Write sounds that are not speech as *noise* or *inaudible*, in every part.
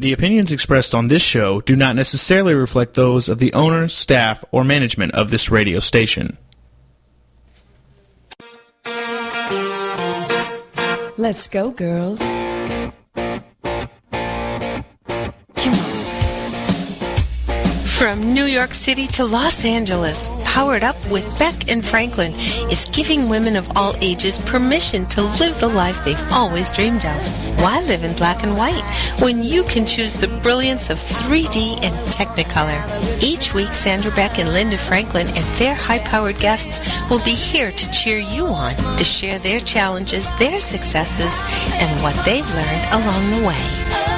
The opinions expressed on this show do not necessarily reflect those of the owner, staff, or management of this radio station. Let's go, girls. From New York City to Los Angeles, Powered Up with Beck and Franklin is giving women of all ages permission to live the life they've always dreamed of. Why live in black and white when you can choose the brilliance of 3D and Technicolor? Each week, Sandra Beck and Linda Franklin and their high-powered guests will be here to cheer you on, to share their challenges, their successes, and what they've learned along the way.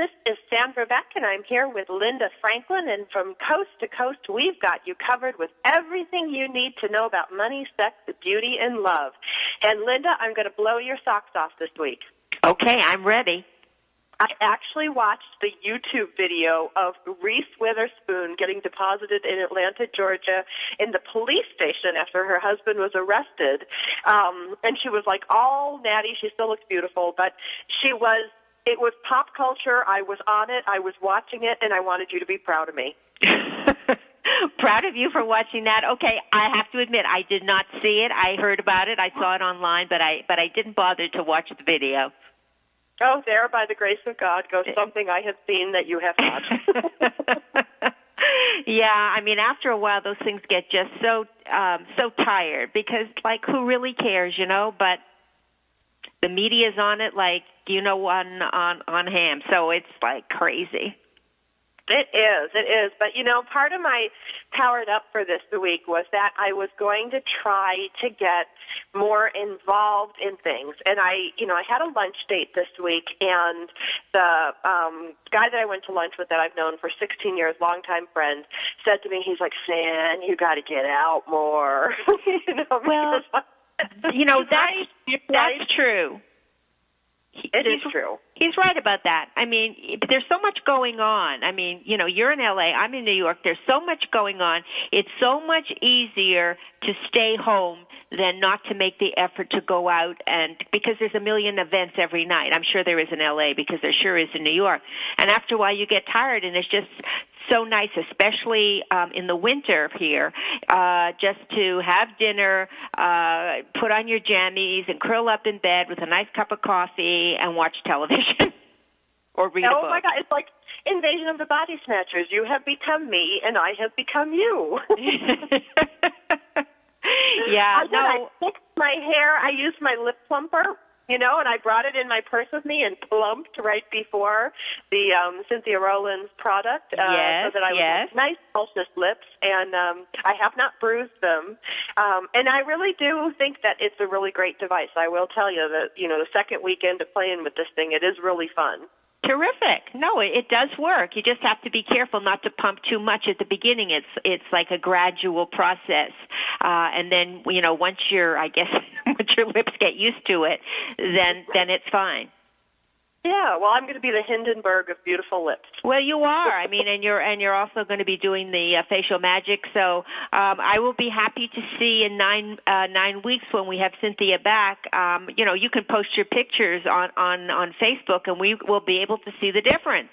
This is Sandra Beck, and I'm here with Linda Franklin. And from coast to coast, we've got you covered with everything you need to know about money, sex, beauty, and love. And Linda, I'm going to blow your socks off this week. Okay, I'm ready. I actually watched the YouTube video of Reese Witherspoon getting deposited in Atlanta, Georgia, in the police station after her husband was arrested. Um, and she was like all natty. She still looks beautiful, but she was it was pop culture. I was on it. I was watching it, and I wanted you to be proud of me. *laughs* proud of you for watching that. Okay, I have to admit I did not see it. I heard about it. I saw it online, but I but I didn't bother to watch the video. Oh, there by the grace of God goes something I have seen that you have not. *laughs* yeah, I mean after a while those things get just so um so tired because like who really cares, you know, but the media's on it like you know on on on ham. So it's like crazy. It is it is. But you know part of my powered up for this week was that i was going to try to get more involved in things. And i you know i had a lunch date this week and the um guy that i went to lunch with that i've known for 16 years longtime friend said to me he's like san you got to get out more. *laughs* You know well you know that's that's true. It is true. He's right about that. I mean, there's so much going on. I mean, you know, you're in LA, I'm in New York. There's so much going on. It's so much easier to stay home than not to make the effort to go out and because there's a million events every night. I'm sure there is in LA because there sure is in New York. And after a while you get tired and it's just so nice, especially um, in the winter here, uh, just to have dinner, uh, put on your jammies, and curl up in bed with a nice cup of coffee and watch television *laughs* or read oh a book. Oh my God! It's like Invasion of the Body Snatchers. You have become me, and I have become you. *laughs* *laughs* yeah, I no. I fixed my hair. I used my lip plumper you know, and I brought it in my purse with me and plumped right before the um, Cynthia Rowland's product, uh, yes, so that I would yes. have nice, luscious lips, and um, I have not bruised them. Um, and I really do think that it's a really great device. I will tell you that you know the second weekend of playing with this thing, it is really fun. Terrific. No, it, it does work. You just have to be careful not to pump too much at the beginning. It's it's like a gradual process, uh, and then you know once your I guess *laughs* once your lips get used to it, then then it's fine. Yeah, well, I'm going to be the Hindenburg of beautiful lips. Well, you are. I mean, and you're and you're also going to be doing the uh, facial magic. So um, I will be happy to see in nine uh, nine weeks when we have Cynthia back. Um, you know, you can post your pictures on on on Facebook, and we will be able to see the difference.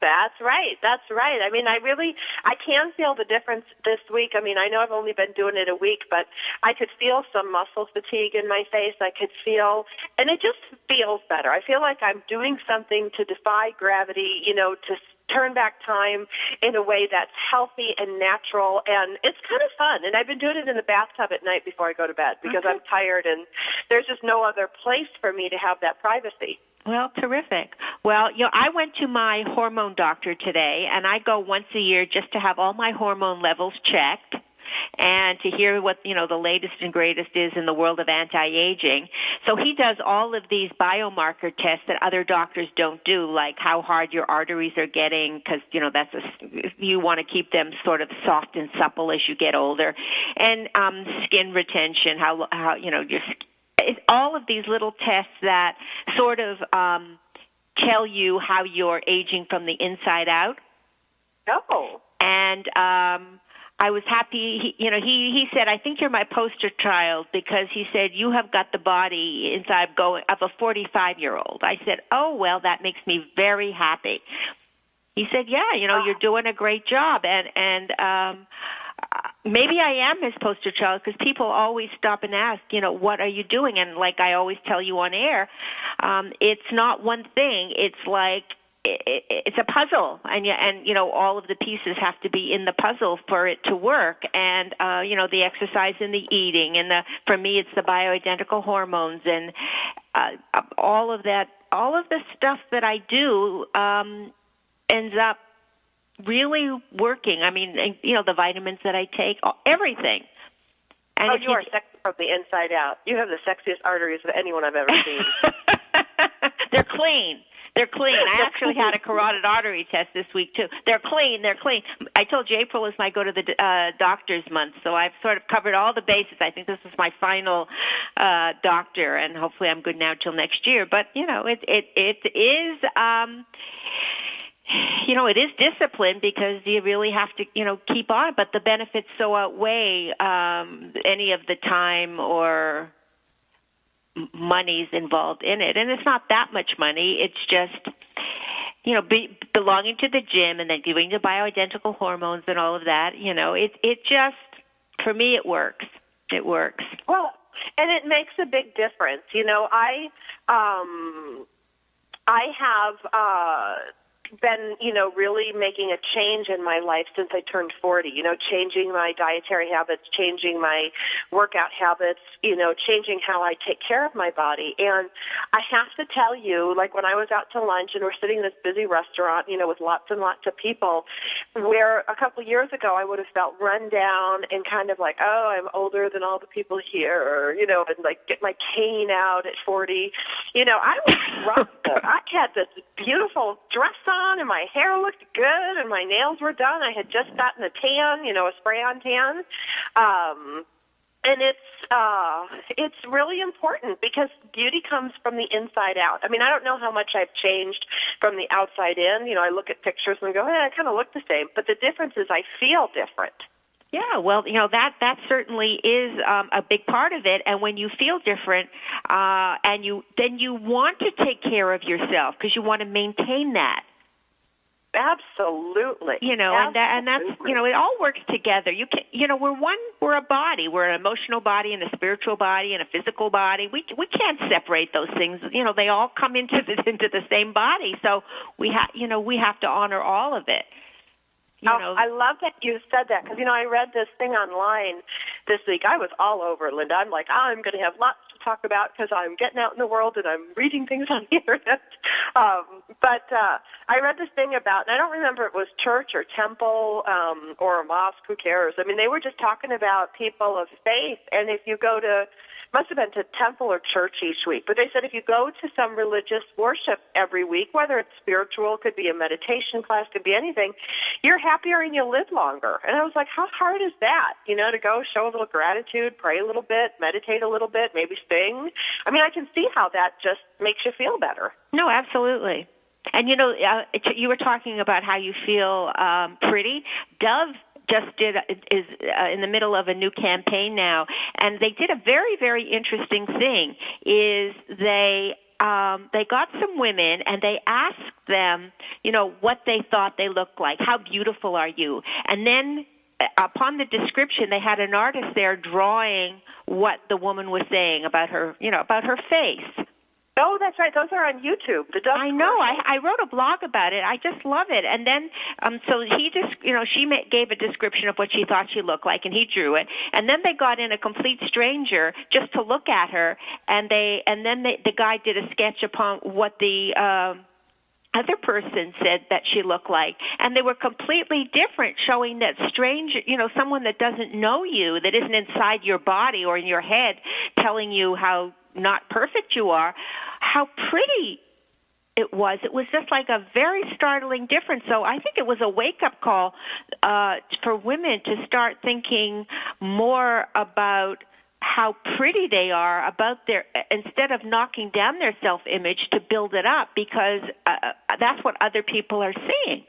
That's right. That's right. I mean, I really, I can feel the difference this week. I mean, I know I've only been doing it a week, but I could feel some muscle fatigue in my face. I could feel, and it just feels better. I feel like I'm doing something to defy gravity, you know, to turn back time in a way that's healthy and natural and it's kind of fun and i've been doing it in the bathtub at night before i go to bed because okay. i'm tired and there's just no other place for me to have that privacy well, terrific. Well, you know, I went to my hormone doctor today, and I go once a year just to have all my hormone levels checked. And to hear what you know the latest and greatest is in the world of anti-aging. So he does all of these biomarker tests that other doctors don't do, like how hard your arteries are getting, because you know that's a, you want to keep them sort of soft and supple as you get older, and um, skin retention, how how you know your it's all of these little tests that sort of um, tell you how you're aging from the inside out. Oh. And um, I was happy. He, you know, he he said, "I think you're my poster child because he said you have got the body inside going of a 45 year old." I said, "Oh well, that makes me very happy." He said, "Yeah, you know, you're doing a great job," and and um, maybe I am his poster child because people always stop and ask, you know, what are you doing? And like I always tell you on air, um, it's not one thing. It's like it, it's a puzzle, and and you know all of the pieces have to be in the puzzle for it to work. And uh, you know the exercise and the eating, and the for me it's the bioidentical hormones and uh, all of that. All of the stuff that I do um, ends up really working. I mean, you know, the vitamins that I take, everything. And oh, you, you are sexy from the inside out. You have the sexiest arteries of anyone I've ever seen. *laughs* They're clean. They're clean. I actually had a carotid artery test this week too. They're clean. They're clean. I told you April is my go to the uh, doctor's month, so I've sort of covered all the bases. I think this is my final uh, doctor, and hopefully I'm good now till next year. But you know, it it it is. um you know, it is discipline because you really have to, you know, keep on, but the benefits so outweigh um, any of the time or monies involved in it. And it's not that much money. It's just, you know, be, belonging to the gym and then giving the bioidentical hormones and all of that. You know, it it just for me it works. It works. Well, and it makes a big difference. You know, I um I have uh been, you know, really making a change in my life since I turned 40, you know, changing my dietary habits, changing my workout habits, you know, changing how I take care of my body. And I have to tell you, like when I was out to lunch and we're sitting in this busy restaurant, you know, with lots and lots of people, where a couple years ago I would have felt run down and kind of like, oh, I'm older than all the people here, or, you know, and like get my cane out at 40. You know, I was rough. *laughs* I had this beautiful dress on on and my hair looked good and my nails were done. I had just gotten a tan, you know, a spray on tan. Um and it's uh it's really important because beauty comes from the inside out. I mean, I don't know how much I've changed from the outside in. You know, I look at pictures and go, "Eh, I kind of look the same." But the difference is I feel different. Yeah, well, you know that that certainly is um, a big part of it. And when you feel different, uh, and you then you want to take care of yourself because you want to maintain that. Absolutely. You know, Absolutely. and that, and that's you know, it all works together. You can, you know, we're one. We're a body. We're an emotional body and a spiritual body and a physical body. We we can't separate those things. You know, they all come into the *laughs* into the same body. So we have, you know, we have to honor all of it. You oh, know, I love that you said that because you know I read this thing online this week. I was all over Linda. I'm like, I'm going to have lots talk about because I'm getting out in the world and I'm reading things *laughs* on the internet. Um, but uh, I read this thing about, and I don't remember it was church or temple um, or a mosque. Who cares? I mean, they were just talking about people of faith, and if you go to must have been to temple or church each week. But they said if you go to some religious worship every week, whether it's spiritual, could be a meditation class, could be anything, you're happier and you live longer. And I was like, how hard is that? You know, to go show a little gratitude, pray a little bit, meditate a little bit, maybe sing. I mean, I can see how that just makes you feel better. No, absolutely. And you know, uh, you were talking about how you feel um, pretty. Dove just did is uh, in the middle of a new campaign now, and they did a very very interesting thing. Is they um, they got some women and they asked them, you know, what they thought they looked like. How beautiful are you? And then uh, upon the description, they had an artist there drawing what the woman was saying about her, you know, about her face. Oh, that's right. Those are on YouTube. The Dove I know. I, I wrote a blog about it. I just love it. And then, um, so he just, you know, she ma- gave a description of what she thought she looked like, and he drew it. And then they got in a complete stranger just to look at her, and they, and then they, the guy did a sketch upon what the. Um, other person said that she looked like and they were completely different showing that strange you know someone that doesn't know you that isn't inside your body or in your head telling you how not perfect you are how pretty it was. It was just like a very startling difference. So i think it was a wake up call uh for women to start thinking more about how pretty they are about their instead of knocking down their self image to build it up because uh, uh, that's what other people are seeing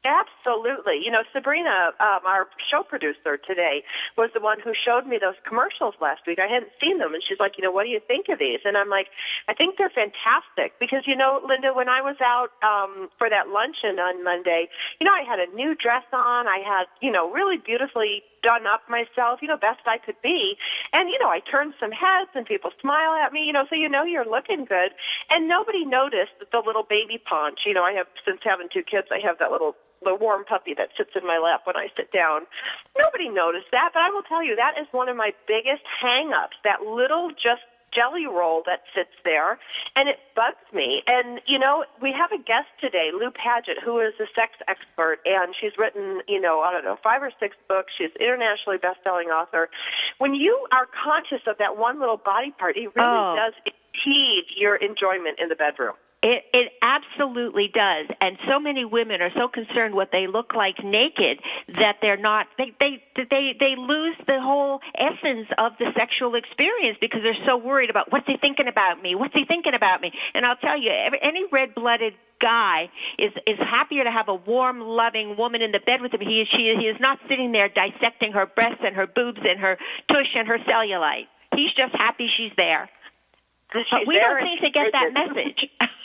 Absolutely. You know, Sabrina, um, our show producer today, was the one who showed me those commercials last week. I hadn't seen them, and she's like, you know, what do you think of these? And I'm like, I think they're fantastic because, you know, Linda, when I was out um, for that luncheon on Monday, you know, I had a new dress on. I had, you know, really beautifully done up myself, you know, best I could be. And, you know, I turned some heads and people smile at me, you know, so you know you're looking good. And nobody noticed the little baby paunch. You know, I have, since having two kids, I have that little the warm puppy that sits in my lap when I sit down. Nobody noticed that, but I will tell you that is one of my biggest hang-ups. That little just jelly roll that sits there, and it bugs me. And you know, we have a guest today, Lou Paget, who is a sex expert, and she's written, you know, I don't know, five or six books. She's internationally best-selling author. When you are conscious of that one little body part, it really Oh. does impede your enjoyment in the bedroom. It it absolutely does, and so many women are so concerned what they look like naked that they're not. They they they they lose the whole essence of the sexual experience because they're so worried about what's he thinking about me, what's he thinking about me. And I'll tell you, every, any red-blooded guy is is happier to have a warm, loving woman in the bed with him. He is she he is not sitting there dissecting her breasts and her boobs and her tush and her cellulite. He's just happy she's there. But we there don't seem to get that message. *laughs*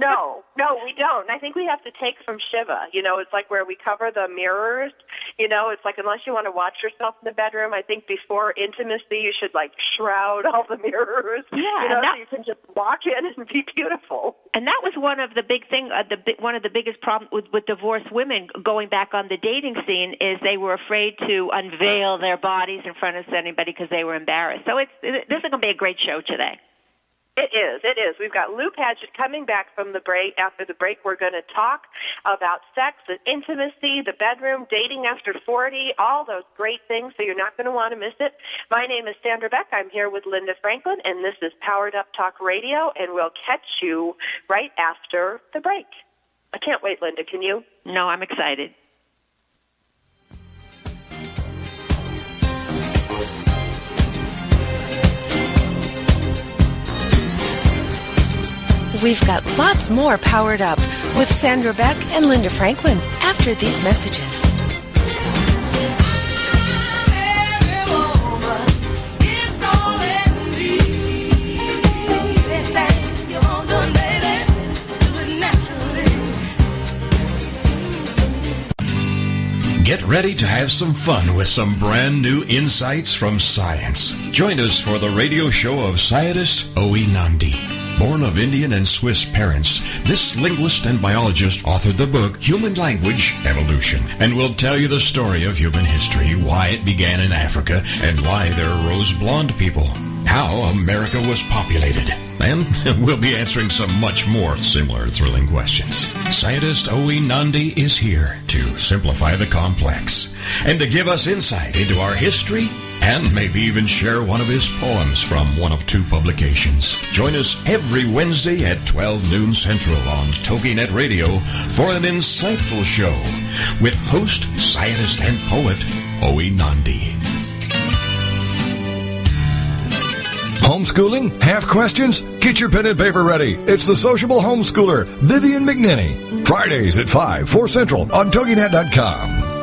no, no, we don't. I think we have to take from Shiva. You know, it's like where we cover the mirrors. You know, it's like unless you want to watch yourself in the bedroom, I think before intimacy you should like shroud all the mirrors. Yeah, you know, that- so you can just walk in and be beautiful. and that was one of the big thing uh, the one of the biggest problems with, with divorced women going back on the dating scene is they were afraid to unveil their bodies in front of anybody because they were embarrassed so it's it, this is going to be a great show today It is. It is. We've got Lou Paget coming back from the break. After the break, we're going to talk about sex and intimacy, the bedroom, dating after 40, all those great things. So you're not going to want to miss it. My name is Sandra Beck. I'm here with Linda Franklin, and this is Powered Up Talk Radio, and we'll catch you right after the break. I can't wait, Linda. Can you? no i'm excited We've got lots more powered up with Sandra Beck and Linda Franklin after these messages. Get ready to have some fun with some brand new insights from science. Join us for the radio show of scientist Oe Nandi. Born of Indian and Swiss parents, this linguist and biologist authored the book Human Language Evolution and will tell you the story of human history, why it began in Africa, and why there arose blonde people, how America was populated. And *laughs* we'll be answering some much more similar thrilling questions. Scientist Oe Nandi is here to simplify the complex and to give us insight into our history and maybe even share one of his poems from one of two publications. Join us every Wednesday at 12 noon Central on TogiNet Radio for an insightful show with host, scientist, and poet Oe Nandi. Homeschooling? Have questions? Get your pen and paper ready. It's the sociable homeschooler, Vivian McNinney. Fridays at 5, 4 Central on TogiNet.com.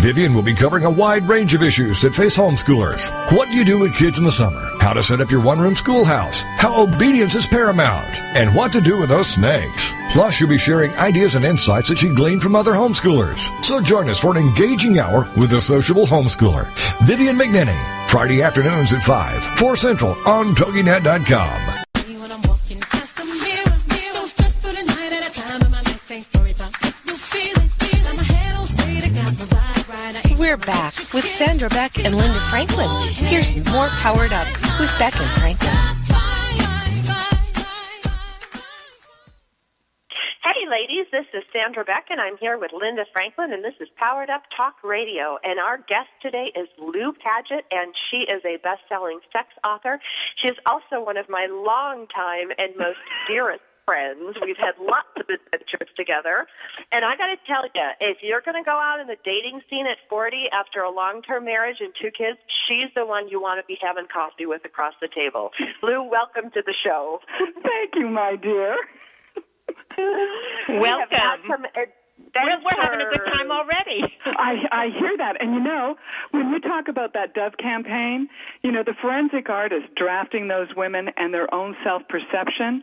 Vivian will be covering a wide range of issues that face homeschoolers. What do you do with kids in the summer? How to set up your one-room schoolhouse? How obedience is paramount? And what to do with those snakes? Plus, she'll be sharing ideas and insights that she gleaned from other homeschoolers. So join us for an engaging hour with the sociable homeschooler, Vivian McNinney. Friday afternoons at 5, 4 Central on TogiNet.com. We're back with Sandra Beck and Linda Franklin. Here's more Powered Up with Beck and Franklin. Hey, ladies, this is Sandra Beck, and I'm here with Linda Franklin, and this is Powered Up Talk Radio. And our guest today is Lou Paget, and she is a best selling sex author. She is also one of my longtime and most dearest friends. We've had lots of adventures together. And I got to tell you, if you're going to go out in the dating scene at 40 after a long term marriage and two kids, she's the one you want to be having coffee with across the table. Lou, welcome to the show. Thank you, my dear. *laughs* Welcome. We're, we're having a good time already. *laughs* I, I hear that. And you know, when you talk about that Dove campaign, you know, the forensic artist drafting those women and their own self perception,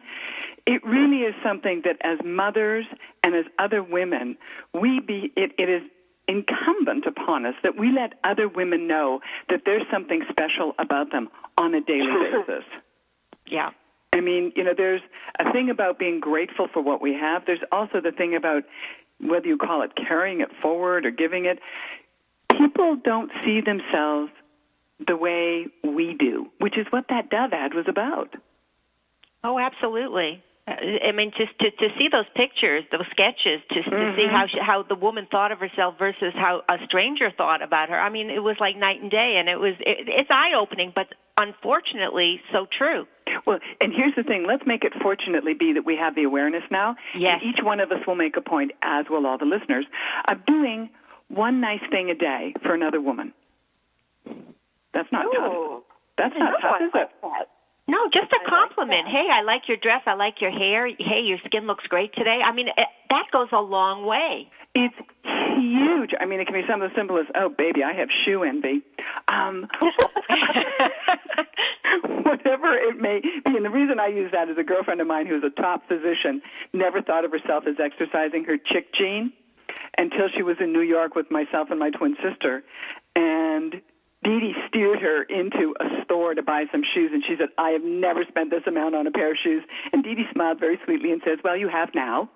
it really is something that as mothers and as other women, we be, it, it is incumbent upon us that we let other women know that there's something special about them on a daily *laughs* basis. Yeah. I mean, you know, there's a thing about being grateful for what we have. There's also the thing about whether you call it carrying it forward or giving it. People don't see themselves the way we do, which is what that Dove ad was about. Oh, absolutely. Uh, I mean, just to to see those pictures, those sketches, to to Mm-hmm. see how she, how the woman thought of herself versus how a stranger thought about her. I mean, it was like night and day, and it was it, it's eye opening, but unfortunately, so true. Well, and here's the thing. Let's make it fortunately be that we have the awareness now. Yes. And each one of us will make a point, as will all the listeners, of doing one nice thing a day for another woman. That's not tough. That's not tough, is it? No, just a compliment. Hey, I like your dress. I like your hair. Hey, your skin looks great today. I mean, it, that goes a long way. It's huge. I mean, it can be something as simple as, "Oh, baby, I have shoe envy," um, *laughs* whatever it may be. And the reason I use that is a girlfriend of mine who's a top physician never thought of herself as exercising her chick gene until she was in New York with myself and my twin sister, and Dee Dee steered her into a store to buy some shoes, and she said, I have never spent this amount on a pair of shoes. And Dee Dee smiled very sweetly and says, Well, you have now.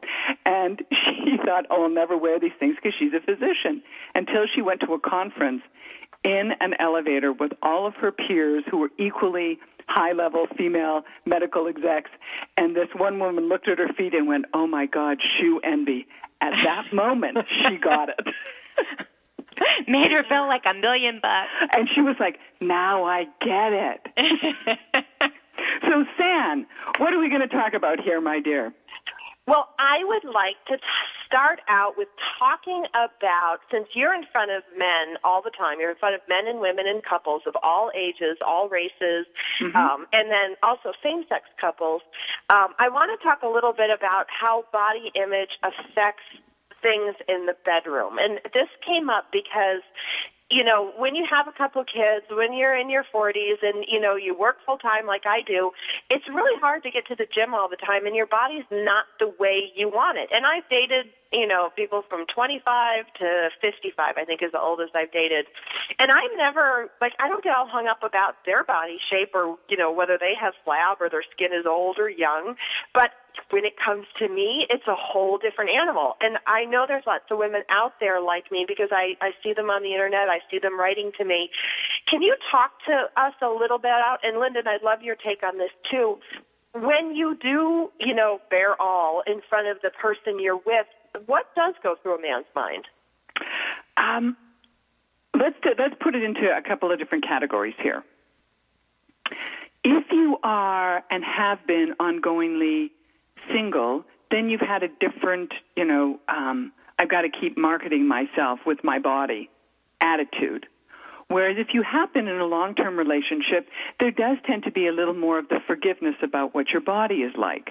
And *laughs* she thought, Oh, I'll never wear these things because she's a physician. Until she went to a conference in an elevator with all of her peers who were equally high level female medical execs. And this one woman looked at her feet and went, Oh my God, shoe envy. At that moment, she got it. *laughs* *laughs* Made her feel like a million bucks. And she was like, now I get it. *laughs* so, San, what are we going to talk about here, my dear? Well, I would like to t- start out with talking about since you're in front of men all the time, you're in front of men and women and couples of all ages, all races, um, and then also same sex couples. Um, I want to talk a little bit about how body image affects things in the bedroom. And this came up because you know, when you have a couple kids, when you're in your 40s and, you know, you work full time like I do, it's really hard to get to the gym all the time and your body's not the way you want it. And I've dated, you know, people from 25 to 55, I think is the oldest I've dated. And I'm never, like, I don't get all hung up about their body shape or, you know, whether they have flab or their skin is old or young. But when it comes to me, it's a whole different animal. And I know there's lots of women out there like me because I, I see them on the internet. I see them writing to me. Can you talk to us a little bit out? And Linda, I'd love your take on this too. When you do, you know, bear all in front of the person you're with, what does go through a man's mind? Um, let's let's put it into a couple of different categories here. If you are and have been ongoingly single, then you've had a different, you know, um, I've got to keep marketing myself with my body attitude. Whereas if you have been in a long term relationship, there does tend to be a little more of the forgiveness about what your body is like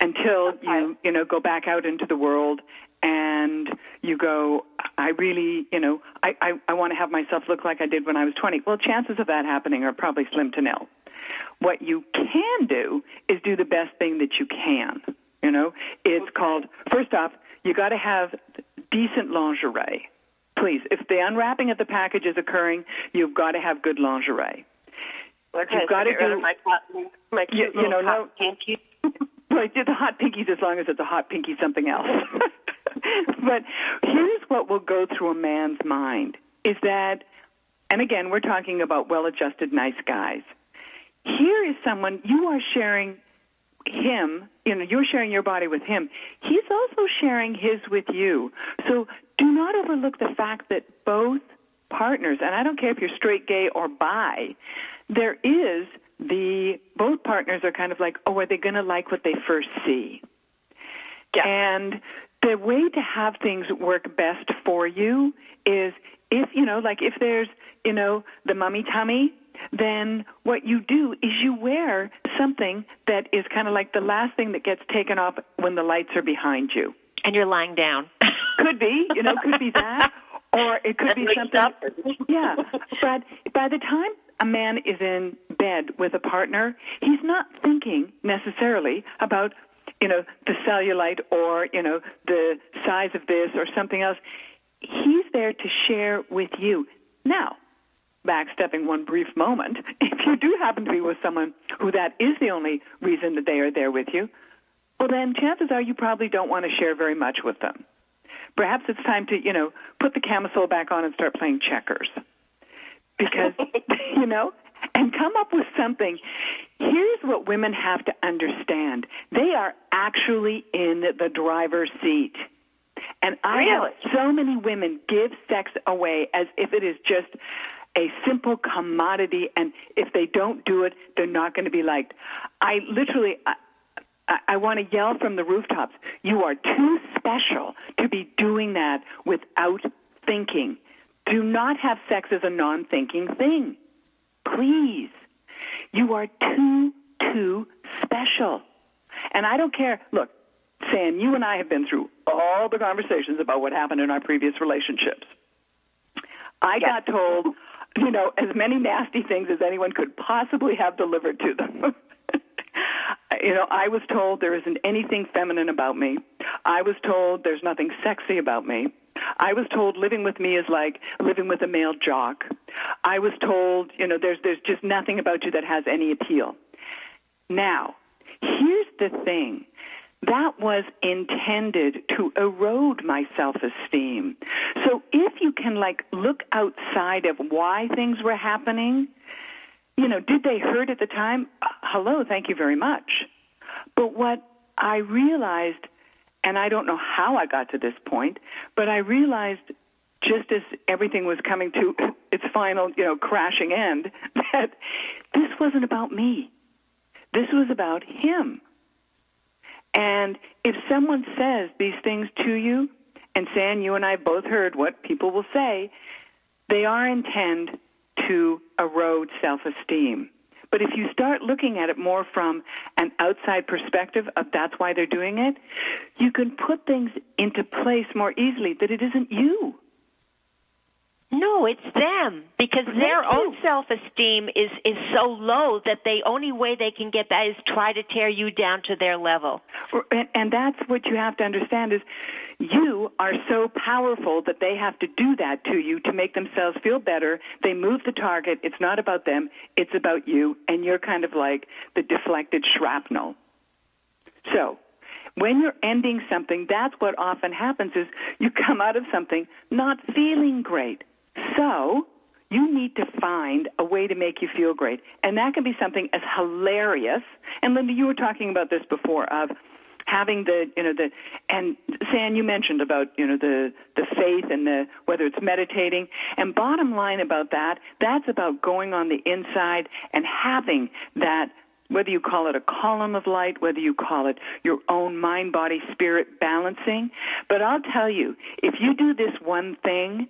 until you, you know, go back out into the world and you go, I really, you know, I, I, I want to have myself look like I did when I was 20. Well, chances of that happening are probably slim to nil. What you can do is do the best thing that you can. You know, it's called, first off, you got to have decent lingerie. Please, if the unwrapping of the package is occurring, you've got to have good lingerie. Okay, You've got to do- my, my cute You- you know, hot no-. *laughs* Well, do the hot pinkies as long as it's a hot pinky something else. *laughs* but here's what will go through a man's mind is that, and again, we're talking about well adjusted, nice guys. Here is someone, you are sharing him, you know, you're sharing your body with him. He's also sharing his with you. So do not overlook the fact that both partners, and I don't care if you're straight, gay, or bi, there is the, both partners are kind of like, oh, are they going to like what they first see? And the way to have things work best for you is if, you know, like if there's, you know, the mummy tummy, then what you do is you wear something that is kind of like the last thing that gets taken off when the lights are behind you. And you're lying down. *laughs* Could be, you know, could be that, or it could be something. Yeah, but by the time a man is in bed with a partner, he's not thinking necessarily about, you know, the cellulite or you know the size of this or something else. He's there to share with you. Now, backstepping one brief moment, *laughs* if you do happen to be with someone who that is the only reason that they are there with you, well, then chances are you probably don't want to share very much with them. Perhaps it's time to, you know, put the camisole back on and start playing checkers. Because, *laughs* *laughs* you know, and come up with something. Here's what women have to understand they are actually in the driver's seat. And I Really? have so many women give sex away as if it is just a simple commodity, and if they don't do it, they're not going to be liked. I literally, I, I, want to yell from the rooftops. You are too special to be doing that without thinking. Do not have sex as a non thinking thing. Please. You are too, too special. And I don't care. Look, Sam, you and I have been through all the conversations about what happened in our previous relationships. I got told, *laughs* you know, as many nasty things as anyone could possibly have delivered to them. *laughs* you know, I was told there isn't anything feminine about me. I was told there's nothing sexy about me. I was told living with me is like living with a male jock. I was told, you know, there's there's just nothing about you that has any appeal. Now, here's the thing. That was intended to erode my self-esteem. So if you can like look outside of why things were happening, you know, did they hurt at the time? Uh, Hello, thank you very much. But what I realized, and I don't know how I got to this point, but I realized just as everything was coming to its final, you know, crashing end, *laughs* that this wasn't about me. This was about him. And if someone says these things to you, and San, you and I both heard what people will say, they are intend to erode self esteem. But if you start looking at it more from an outside perspective of that's why they're doing it, you can put things into place more easily that it isn't you. No, it's them because their own self-esteem is is so low that the only way they can get that is try to tear you down to their level. And, and that's what you have to understand is you are so powerful that they have to do that to you to make themselves feel better. They move the target. It's not about them. It's about you. And you're kind of like the deflected shrapnel. So when you're ending something, that's what often happens is you come out of something not feeling great. So you need to find a way to make you feel great. And that can be something as hilarious. And Linda, you were talking about this before of having the you know the and San you mentioned about you know the the faith and the whether it's meditating and bottom line about that that's about going on the inside and having that whether you call it a column of light whether you call it your own mind body spirit balancing but I'll tell you if you do this one thing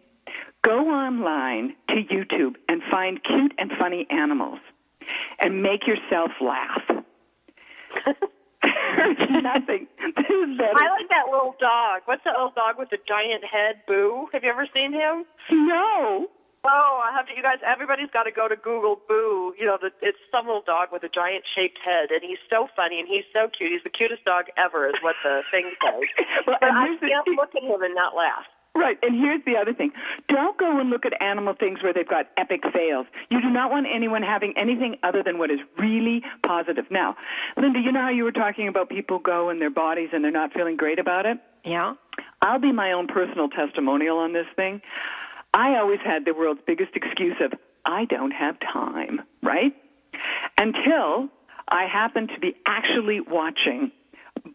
go online to YouTube and find cute and funny animals and make yourself laugh There's *laughs* nothing. There's. I like that little dog. What's that little dog with the giant head? Boo. Have you ever seen him? No. Oh, I have to. You guys, everybody's got to go to Google Boo. You know, the, it's some little dog with a giant shaped head, and he's so funny and he's so cute. He's the cutest dog ever, is what the thing says. *laughs* Well, but I can't look at him and not laugh. Right, and here's the other thing. Don't go and look at animal things where they've got epic fails. You do not want anyone having anything other than what is really positive. Now, Linda, you know how you were talking about people go in their bodies and they're not feeling great about it? Yeah. I'll be my own personal testimonial on this thing. I always had the world's biggest excuse of, I don't have time, right? Until I happened to be actually watching,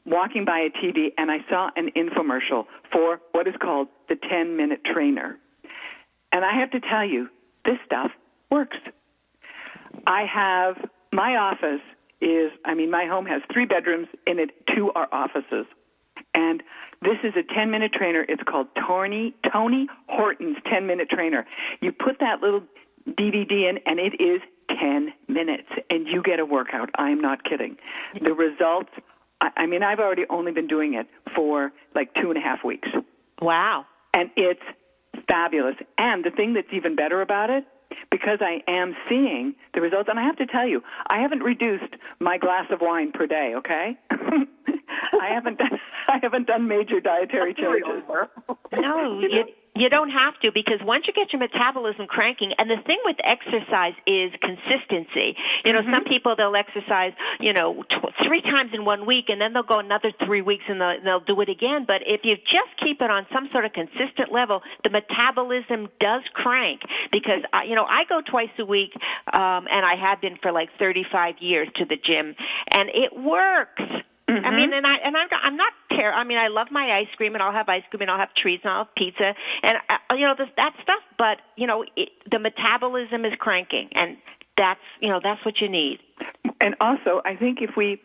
walking by a TV, and I saw an infomercial for what is called the 10 minute trainer. And I have to tell you, this stuff works. I have, my office is, I mean, my home has three bedrooms, in it two are offices. And this is a 10 minute trainer. It's called Tony, Tony Horton's 10 minute trainer. You put that little DVD in, and it is 10 minutes, and you get a workout. I'm not kidding. The results, I, I mean, I've already only been doing it for like two and a half weeks, Wow. and it's fabulous. And the thing that's even better about it, because I am seeing the results, and I have to tell you, I haven't reduced my glass of wine per day. Okay, *laughs* I haven't done *laughs* I haven't done major dietary changes. No, *laughs* you you don't have to because once you get your metabolism cranking, and the thing with exercise is consistency. You know, some people they'll exercise, you know, tw- three times in one week, and then they'll go another three weeks and they'll, they'll do it again. But if you just keep it on some sort of consistent level, the metabolism does crank because I, you know I go twice a week, um, and I have been for like 35 years to the gym, and it works. I mean, and I and I'm I'm not ter- I mean, I love my ice cream, and I'll have ice cream, and I'll have treats, and I'll have pizza, and uh, you know this, that stuff. But you know, it, the metabolism is cranking, and that's you know that's what you need. And also, I think if we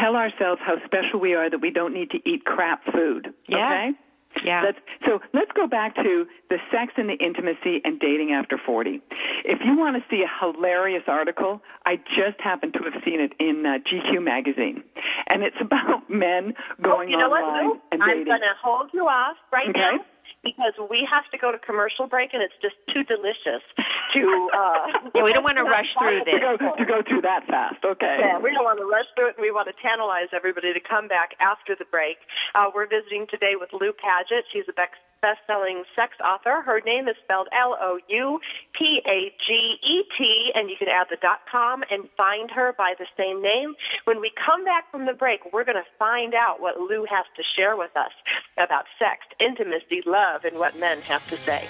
tell ourselves how special we are, that we don't need to eat crap food. Yeah. Okay. Yeah. That's, so let's go back to the sex and the intimacy and dating after 40. If you want to see a hilarious article, I just happened to have seen it in uh, GQ magazine, and it's *laughs* about men going oh, you know what, Lou? and I'm going to hold you off right Okay. now because we have to go to commercial break, and it's just too delicious to. Uh, *laughs* Yeah, we don't want to *laughs* rush through this. to go to go through that fast. Okay. Yeah, we don't want to rush through it. And we want to tantalize everybody to come back after the break. Uh, we're visiting today with Lou Paget. She's a best-selling sex author. Her name is spelled L-O-U-P-A-G-E-T, and you can add the dot .com and find her by the same name. When we come back from the break, we're going to find out what Lou has to share with us about sex, intimacy, love, and what men have to say.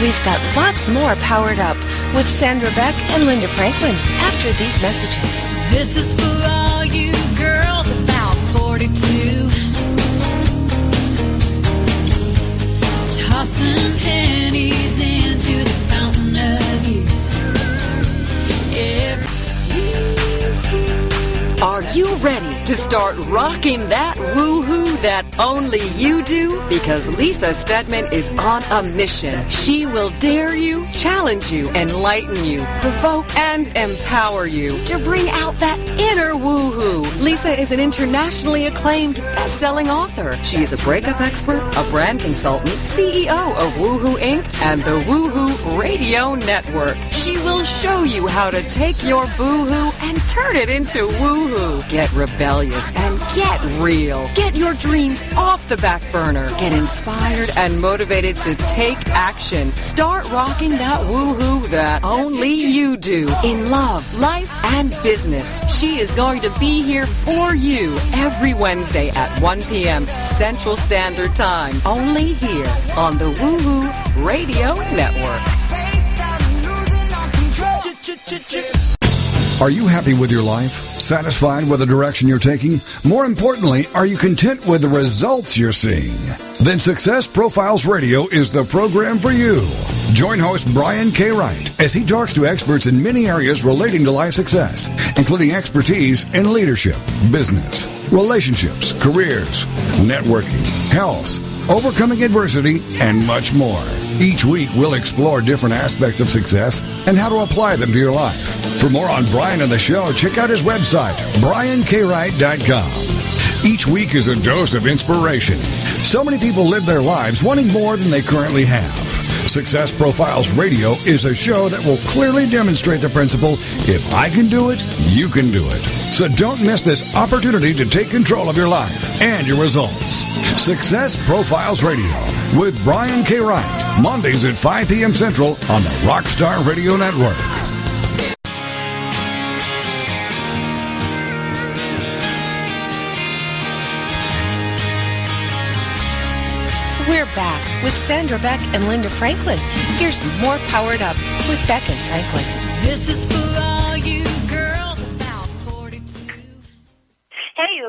We've got lots more powered up with Sandra Beck and Linda Franklin after these messages. This is for all you girls about 42. Tossing pennies into the fountain of youth. Every Are you ready to start rocking that woohoo that only you do? Because Lisa Steadman is on a mission. She will dare you, challenge you, enlighten you, provoke and empower you to bring out that inner woohoo. Lisa is an internationally acclaimed best-selling author. She is a breakup expert, a brand consultant, CEO of Woohoo Inc. and the Woohoo Radio Network. She will show you how to take your boohoo and turn it into woohoo. Get rebellious and get real. Get your dreams off the back burner. Get inspired and motivated to take action. Start rocking that woohoo that only you do in love, life, and business. She is going to be here for you every Wednesday at 1 p.m. Central Standard Time. Only here on the Woohoo Radio Network. Are you happy with your life? Satisfied with the direction you're taking? More importantly, are you content with the results you're seeing? Then Success Profiles Radio is the program for you. Join host Brian K. Wright as he talks to experts in many areas relating to life success, including expertise in leadership, business, relationships, careers, networking, health, overcoming adversity, and much more. Each week, we'll explore different aspects of success and how to apply them to your life. For more on Brian and the show, check out his website, briankwright.com. Each week is a dose of inspiration. So many people live their lives wanting more than they currently have. Success Profiles Radio is a show that will clearly demonstrate the principle if I can do it, you can do it. So don't miss this opportunity to take control of your life and your results. Success Profiles Radio with Brian K. Wright, Mondays at 5 p.m. Central on the Rockstar Radio Network. We're back with Sandra Beck and Linda Franklin. Here's more Powered Up with Beck and Franklin. This is for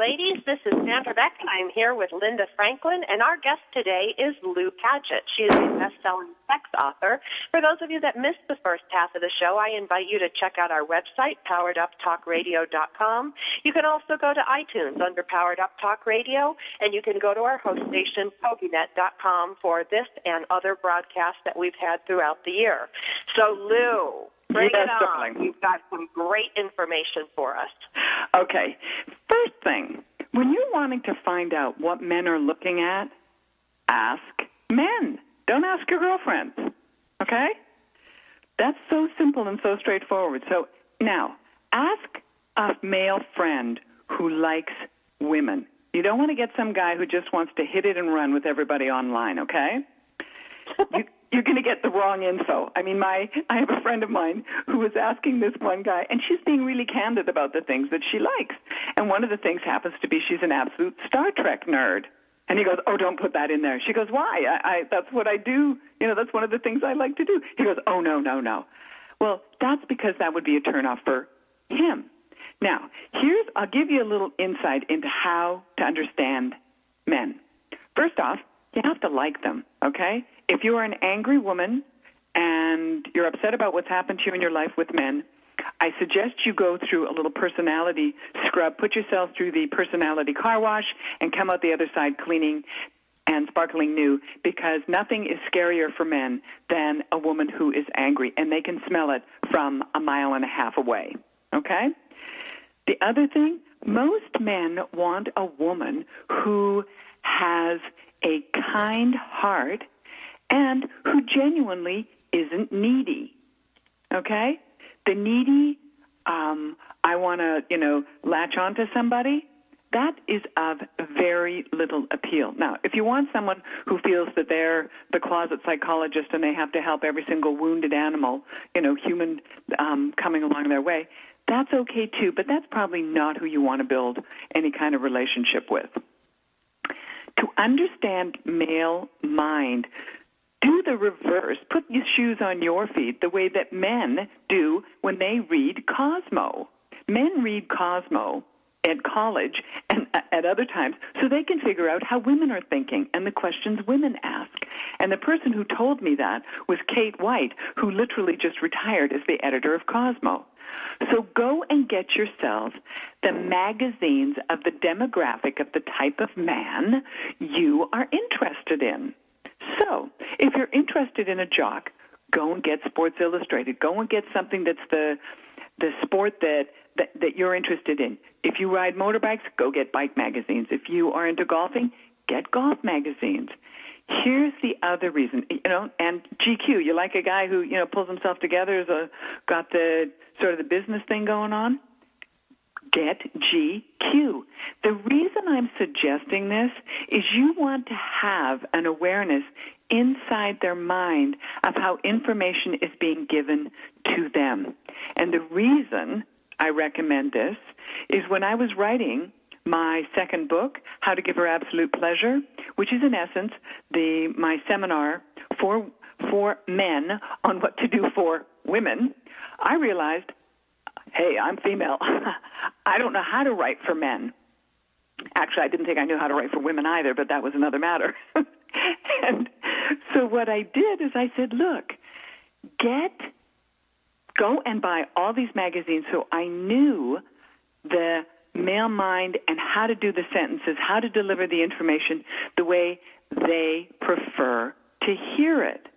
ladies, this is Sandra Beck. I'm here with Linda Franklin, and our guest today is Lou Paget. She is a best-selling sex author. For those of you that missed the first half of the show, I invite you to check out our website, powereduptalkradio.com. You can also go to iTunes under Powered Up Talk Radio, and you can go to our host station, toginet.com, for this and other broadcasts that we've had throughout the year. So, Lou, bring Yes, it on. darling. You've got some great information for us. Okay. First thing, when you're wanting to find out what men are looking at, ask men. Don't ask your girlfriends. Okay? That's so simple and so straightforward. So now, ask a male friend who likes women. You don't want to get some guy who just wants to hit it and run with everybody online, okay? You, you're going to get the wrong info. I mean, my I have a friend of mine who was asking this one guy, and she's being really candid about the things that she likes. And one of the things happens to be she's an absolute Star Trek nerd. And he goes, "Oh, don't put that in there." She goes, "Why? I, I that's what I do. You know, that's one of the things I like to do." He goes, "Oh, no, no, no." Well, that's because that would be a turnoff for him. Now, here's I'll give you a little insight into how to understand men. First off, you have to like them, okay? If you are an angry woman and you're upset about what's happened to you in your life with men, I suggest you go through a little personality scrub. Put yourself through the personality car wash and come out the other side cleaning and sparkling new because nothing is scarier for men than a woman who is angry and they can smell it from a mile and a half away. Okay? The other thing, most men want a woman who has a kind heart and who genuinely isn't needy. Okay? The needy, um, I want to, you know, latch onto somebody, that is of very little appeal. Now, if you want someone who feels that they're the closet psychologist and they have to help every single wounded animal, you know, human um, coming along their way, that's okay too, but that's probably not who you want to build any kind of relationship with. To understand male mind, do the reverse. Put your shoes on your feet the way that men do when they read Cosmo. Men read Cosmo at college and uh, at other times so they can figure out how women are thinking and the questions women ask. And the person who told me that was Kate White, who literally just retired as the editor of Cosmo. So go and get yourself the magazines of the demographic of the type of man you are interested in. So, if you're interested in a jock, go and get Sports Illustrated. Go and get something that's the the sport that, that that you're interested in. If you ride motorbikes, go get bike magazines. If you are into golfing, get golf magazines. Here's the other reason, you know, and GQ. You like a guy who you know pulls himself together, has got the sort of the business thing going on get GQ. The reason I'm suggesting this is you want to have an awareness inside their mind of how information is being given to them. And the reason I recommend this is when I was writing my second book, How to Give Her Absolute Pleasure, which is in essence the my seminar for for men on what to do for women, I realized hey, I'm female. *laughs* I don't know how to write for men. Actually, I didn't think I knew how to write for women either, but that was another matter. *laughs* and so what I did is I said, look, get, go and buy all these magazines so I knew the male mind and how to do the sentences, how to deliver the information the way they prefer to hear it.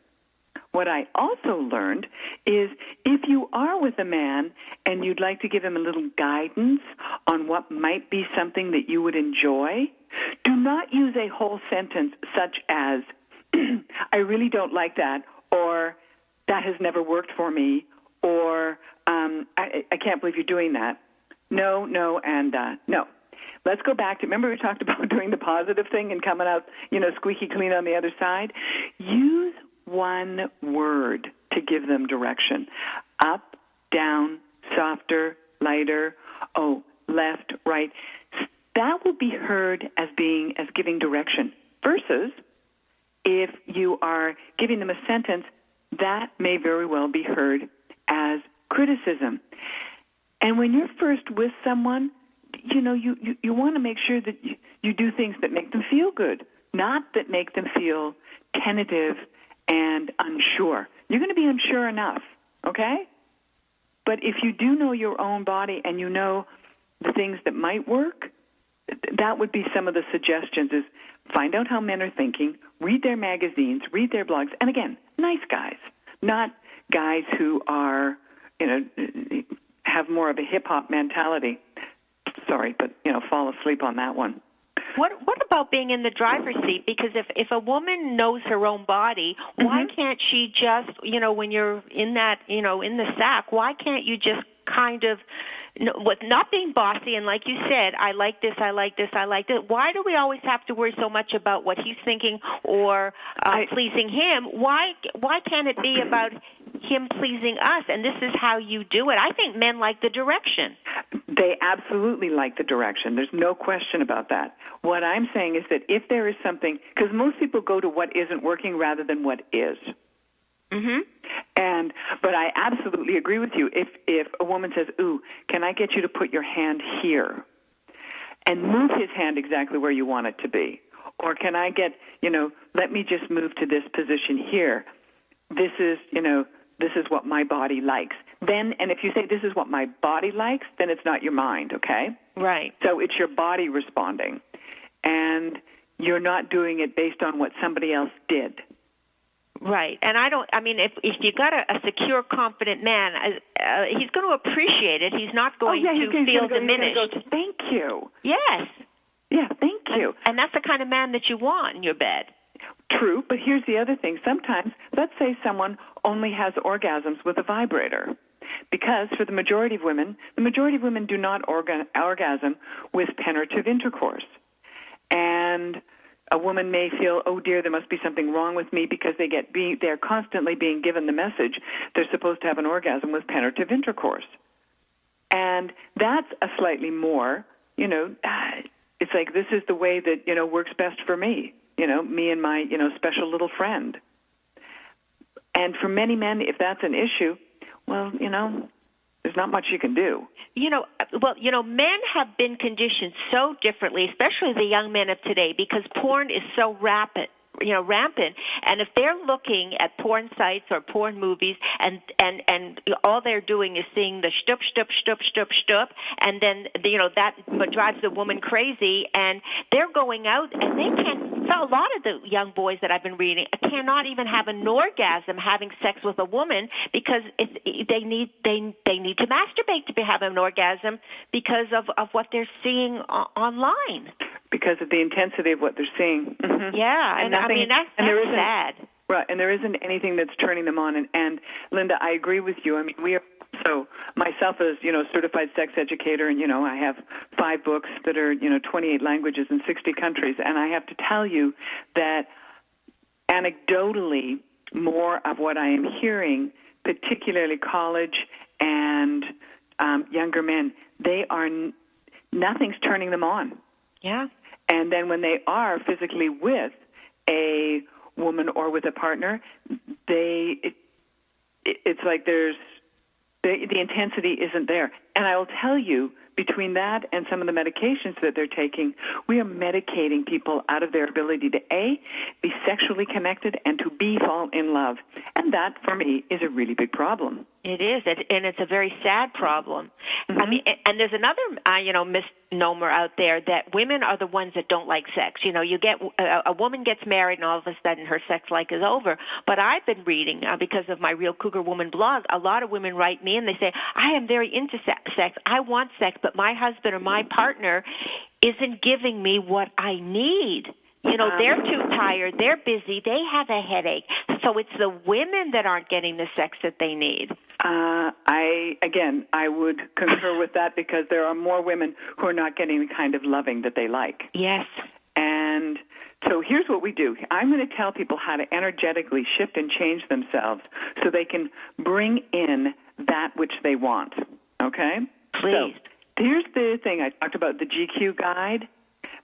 What I also learned is if you are with a man and you'd like to give him a little guidance on what might be something that you would enjoy, do not use a whole sentence such as, *clears throat* I really don't like that, or that has never worked for me, or um, I, I can't believe you're doing that. No, no, and uh, no. Let's go back to remember we talked *laughs* about doing the positive thing and coming out, you know, squeaky clean on the other side. Use one word to give them direction. Up, down, softer, lighter, oh, left, right. That will be heard as being as giving direction versus if you are giving them a sentence that may very well be heard as criticism. And when you're first with someone, you know, you, you, you want to make sure that you, you do things that make them feel good, not that make them feel tentative and unsure. You're going to be unsure enough, okay? But if you do know your own body and you know the things that might work, that would be some of the suggestions is find out how men are thinking, read their magazines, read their blogs, and again, nice guys, not guys who are, you know, have more of a hip hop mentality. Sorry, but you know, fall asleep on that one. What what about being in the driver's seat? Because if if a woman knows her own body, why Mm-hmm. can't she just you know when you're in that you know in the sack? Why can't you just kind of with not being bossy and like you said, I like this, I like this, I like this. Why do we always have to worry so much about what he's thinking or uh, I- pleasing him? Why why can't it be *clears throat* about him pleasing us? And this is how you do it. I think men like the direction. They absolutely like the direction. There's no question about that. What I'm saying is that if there is something, because most people go to what isn't working rather than what is. Mhm. And but I absolutely agree with you. If if a woman says, "Ooh, can I get you to put your hand here?" and move his hand exactly where you want it to be, or can I get, you know, let me just move to this position here. This is, you know, this is what my body likes. Then and if you say this is what my body likes, then it's not your mind, okay? Right. So it's your body responding. And you're not doing it based on what somebody else did. Right, and I don't. I mean, if if you got a, a secure, confident man, uh, uh, he's going to appreciate it. He's not going oh, yeah, to gonna- feel go- diminished. go, Thank you. Yes, Yeah, thank you. and that's the kind of man that you want in your bed. True, but here's the other thing. Sometimes, let's say someone only has orgasms with a vibrator. Because for the majority of women, the majority of women do not orga- orgasm with penetrative intercourse. And a woman may feel, oh dear, there must be something wrong with me because they get be- they're constantly being given the message they're supposed to have an orgasm with penetrative intercourse. And that's a slightly more, you know, *sighs* it's like this is the way that, you know, works best for me, you know, me and my, you know, special little friend. And for many men, if that's an issue, well, you know, there's not much you can do. You know, well, you know, men have been conditioned so differently, especially the young men of today, because porn is so rapid. You know, rampant, and if they're looking at porn sites or porn movies, and and and all they're doing is seeing the shtup shtup shtup shtup shtup, and then you know that drives the woman crazy, and they're going out and they can't. So a lot of the young boys that I've been reading cannot even have an orgasm having sex with a woman because they need they they need to masturbate to be having an orgasm because of of what they're seeing online. because of the intensity of what they're seeing. Mhm. Yeah, and, I nothing- mean that's, and that's sad. Right, and there isn't anything that's turning them on. And, and Linda, I agree with you. I mean, we are so myself as you know certified sex educator, and you know I have five books that are you know 28 languages in 60 countries, and I have to tell you that anecdotally, more of what I am hearing, particularly college and um, younger men, they are n- nothing's turning them on. Yeah. And then when they are physically with a woman or with a partner, they it, it, it's like there's the, the intensity isn't there. And I will tell you, between that and some of the medications that they're taking, we are medicating people out of their ability to A, be sexually connected, and to B, fall in love. And that, for me, is a really big problem. It is, and it's a very sad problem. I mean, and- and there's another, uh, you know, misnomer out there that women are the ones that don't like sex. You know, you get a, a woman gets married, and all of a sudden her sex life is over. But I've been reading uh, because of my Real Cougar Woman blog. A lot of women write me and they say, "I am very into sex. I want sex, but my husband or my partner isn't giving me what I need." You know, they're too tired, they're busy, they have a headache. So it's the women that aren't getting the sex that they need. Uh, I again, I would concur with that because there are more women who are not getting the kind of loving that they like. Yes. And so here's what we do. I'm going to tell people how to energetically shift and change themselves so they can bring in that which they want. Okay? Please. So here's the thing I talked about the GQ guide.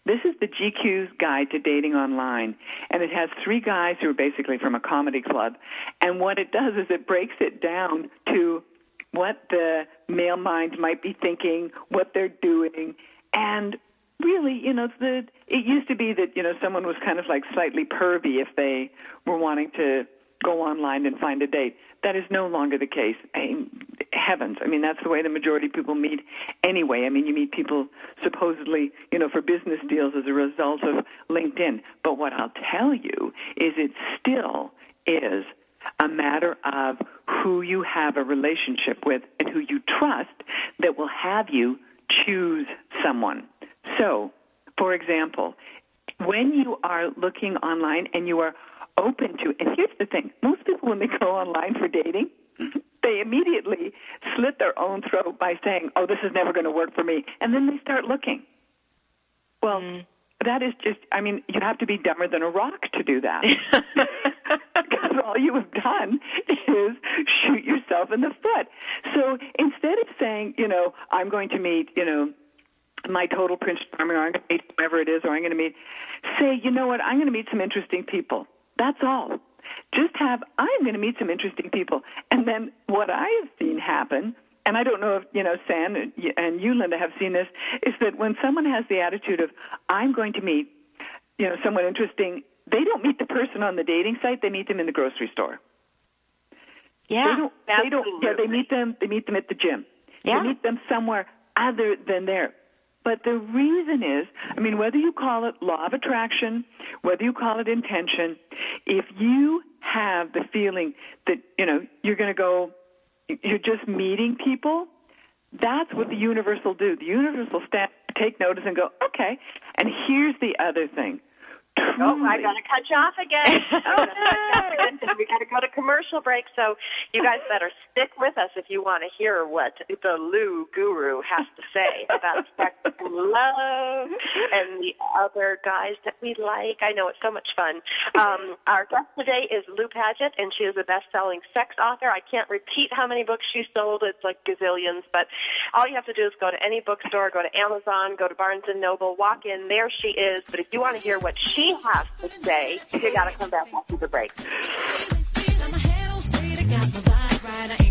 This is the GQ's guide to dating online, and it has three guys who are basically from a comedy club. And what it does is it breaks it down to what the male mind might be thinking, what they're doing, and really, you know, the it used to be that you know someone was kind of like slightly pervy if they were wanting to go online and find a date. That is no longer the case. I heavens, I mean that's the way the majority of people meet anyway. I mean, you meet people supposedly, you know, for business deals as a result of LinkedIn. But what I'll tell you is it still is a matter of who you have a relationship with and who you trust that will have you choose someone. So, for example, when you are looking online and you are open to, and here's the thing most people, when they go online for dating, *laughs* they immediately slit their own throat by saying, Oh, this is never going to work for me. And then they start looking. Well, mm. that is just, I mean, you have to be dumber than a rock to do that. *laughs* *laughs* because all you have done is shoot yourself in the foot. So instead of saying, you know, I'm going to meet, you know, my total Prince Charming, or I'm going to meet whoever it is, or I'm going to meet, say, you know what, I'm going to meet some interesting people. That's all. Just have, I'm going to meet some interesting people. And then what I have seen happen, and I don't know if, you know, Sam and you- and you, Linda, have seen this, is that when someone has the attitude of, I'm going to meet, you know, someone interesting, they don't meet the person on the dating site, they meet them in the grocery store. Yeah. They don't, they don't, yeah, they meet them, they meet them at the gym. Yeah. They meet them somewhere other than there. But the reason is, I mean, whether you call it law of attraction, whether you call it intention, if you have the feeling that, you know, you're going to go, you're just meeting people, that's what the universe will do. The universe will stand, take notice and go, okay. And here's the other thing. Oh, I got to cut you off again. Oh, *laughs* we got to go to commercial break. So you guys better stick with us if you want to hear what the Lou Guru has to say about sex and love and the other guys that we like. I know it's so much fun. Um, our guest today is Lou Paget, and she is a best-selling sex author. I can't repeat how many books she sold. It's like gazillions. But all you have to do is go to any bookstore, go to Amazon, go to Barnes and Noble, walk in. There she is. But if you want to hear what she has to say, you got to come back after the break.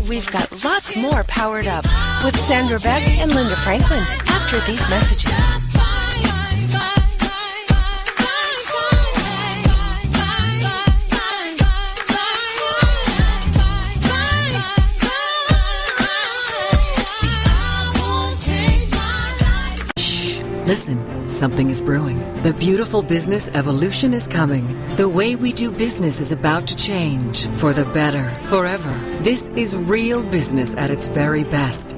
We've got lots more powered up with Sandra Beck and Linda Franklin after these messages. Listen, something is brewing. The beautiful business evolution is coming. The way we do business is about to change for the better, forever. This is real business at its very best.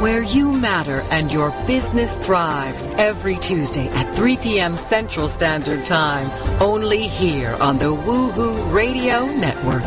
where you matter and your business thrives every Tuesday at 3 p.m. Central Standard Time, only here on the Woohoo Radio Network.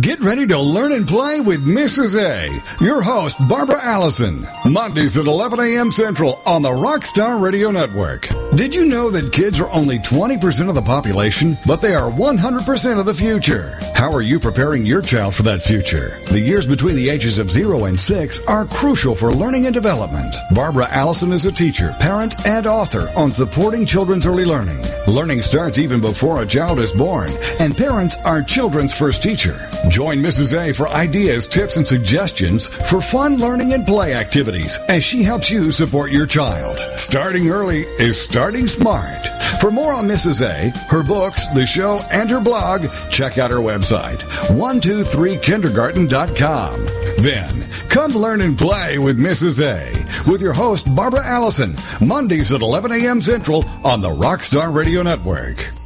Get ready to learn and play with Mrs. A. Your host, Barbara Allison. Mondays at 11 a.m. Central on the Rockstar Radio Network. Did you know that kids are only 20% of the population, but they are 100% of the future? How are you preparing your child for that future? The years between the ages of 0 and 6 are crucial for learning and development. Barbara Allison is a teacher, parent, and author on supporting children's early learning. Learning starts even before a child is born, and parents are children's first teacher. Join Mrs. A for ideas, tips, and suggestions for fun learning and play activities as she helps you support your child. Starting early is starting smart. For more on Mrs. A, her books, the show, and her blog, check out her website, 123kindergarten.com. Then, come learn and play with Mrs. A with your host, Barbara Allison, Mondays at 11 a.m. Central on the Rockstar Radio Network.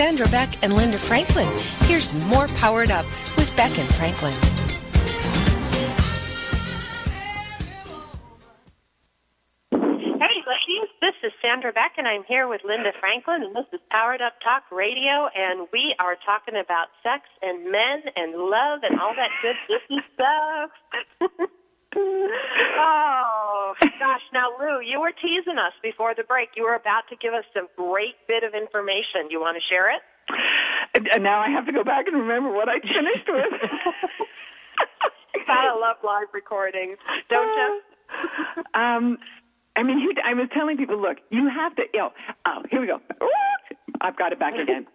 Sandra Beck and Linda Franklin. Here's more Powered Up with Beck and Franklin. Hey, ladies, this is Sandra Beck, and I'm here with Linda Franklin, and this is Powered Up Talk Radio, and we are talking about sex and men and love and all that good juicy stuff. *laughs* oh, gosh. Now, Lou, you were teasing us before the break. You were about to give us some great bit of information. You want to share it? And, now I have to go back and remember what I finished with. *laughs* Gotta love live recordings, don't you? *laughs* um, I mean, you, I was telling people, look, you have to. You know, oh, here we go. I've got it back again.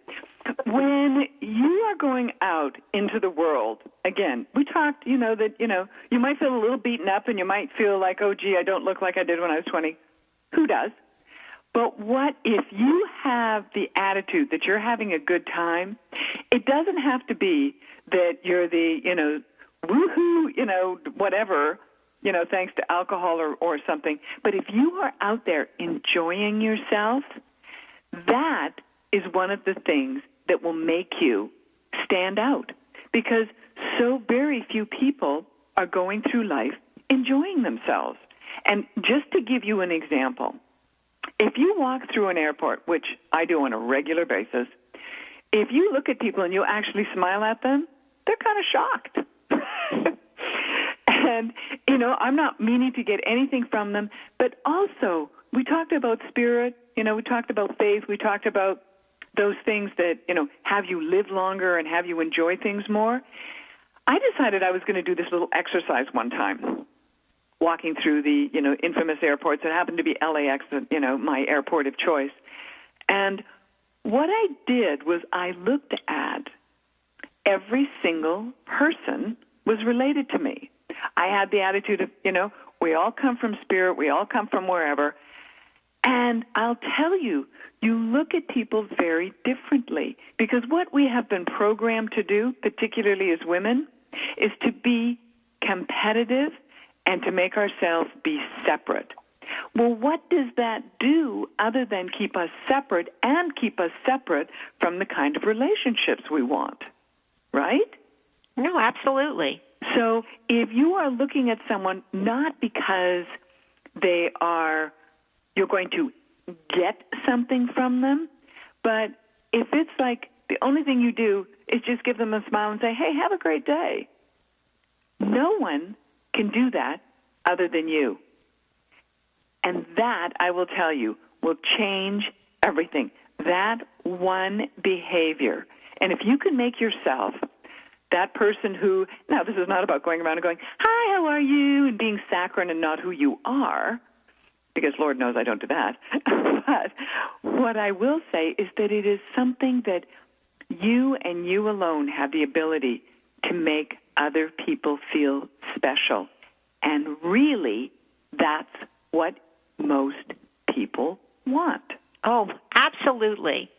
When you are going out into the world, again, we talked, you know, that, you know, you might feel a little beaten up and you might feel like, oh, gee, I don't look like I did when I was 20. Who does? But what if you have the attitude that you're having a good time? It doesn't have to be that you're the, you know, woohoo, you know, whatever, you know, thanks to alcohol or, or something. But if you are out there enjoying yourself, that is one of the things that will make you stand out because so very few people are going through life enjoying themselves. And just to give you an example, if you walk through an airport, which I do on a regular basis, if you look at people and you actually smile at them, they're kind of shocked. *laughs* and, you know, I'm not meaning to get anything from them, but also we talked about spirit, you know, we talked about faith, we talked about those things that, you know, have you live longer and have you enjoy things more. I decided I was going to do this little exercise one time walking through the, you know, infamous airports. It happened to be LAX, you know, my airport of choice. And what I did was I looked at every single person was related to me. I had the attitude of, you know, we all come from spirit, we all come from wherever. And I'll tell you, you look at people very differently because what we have been programmed to do, particularly as women, is to be competitive and to make ourselves be separate. Well, what does that do other than keep us separate and keep us separate from the kind of relationships we want? Right? No, absolutely. So if you are looking at someone not because they are, you're going to get something from them, but if it's like the only thing you do is just give them a smile and say, hey, have a great day. No one can do that other than you. And that, I will tell you, will change everything. That one behavior. And if you can make yourself that person who, now this is not about going around and going, hi, how are you, and being saccharine and not who you are, because Lord knows I don't do that. *laughs* but what I will say is that it is something that you and you alone have the ability to make other people feel special. And really, that's what most people want. Oh, absolutely.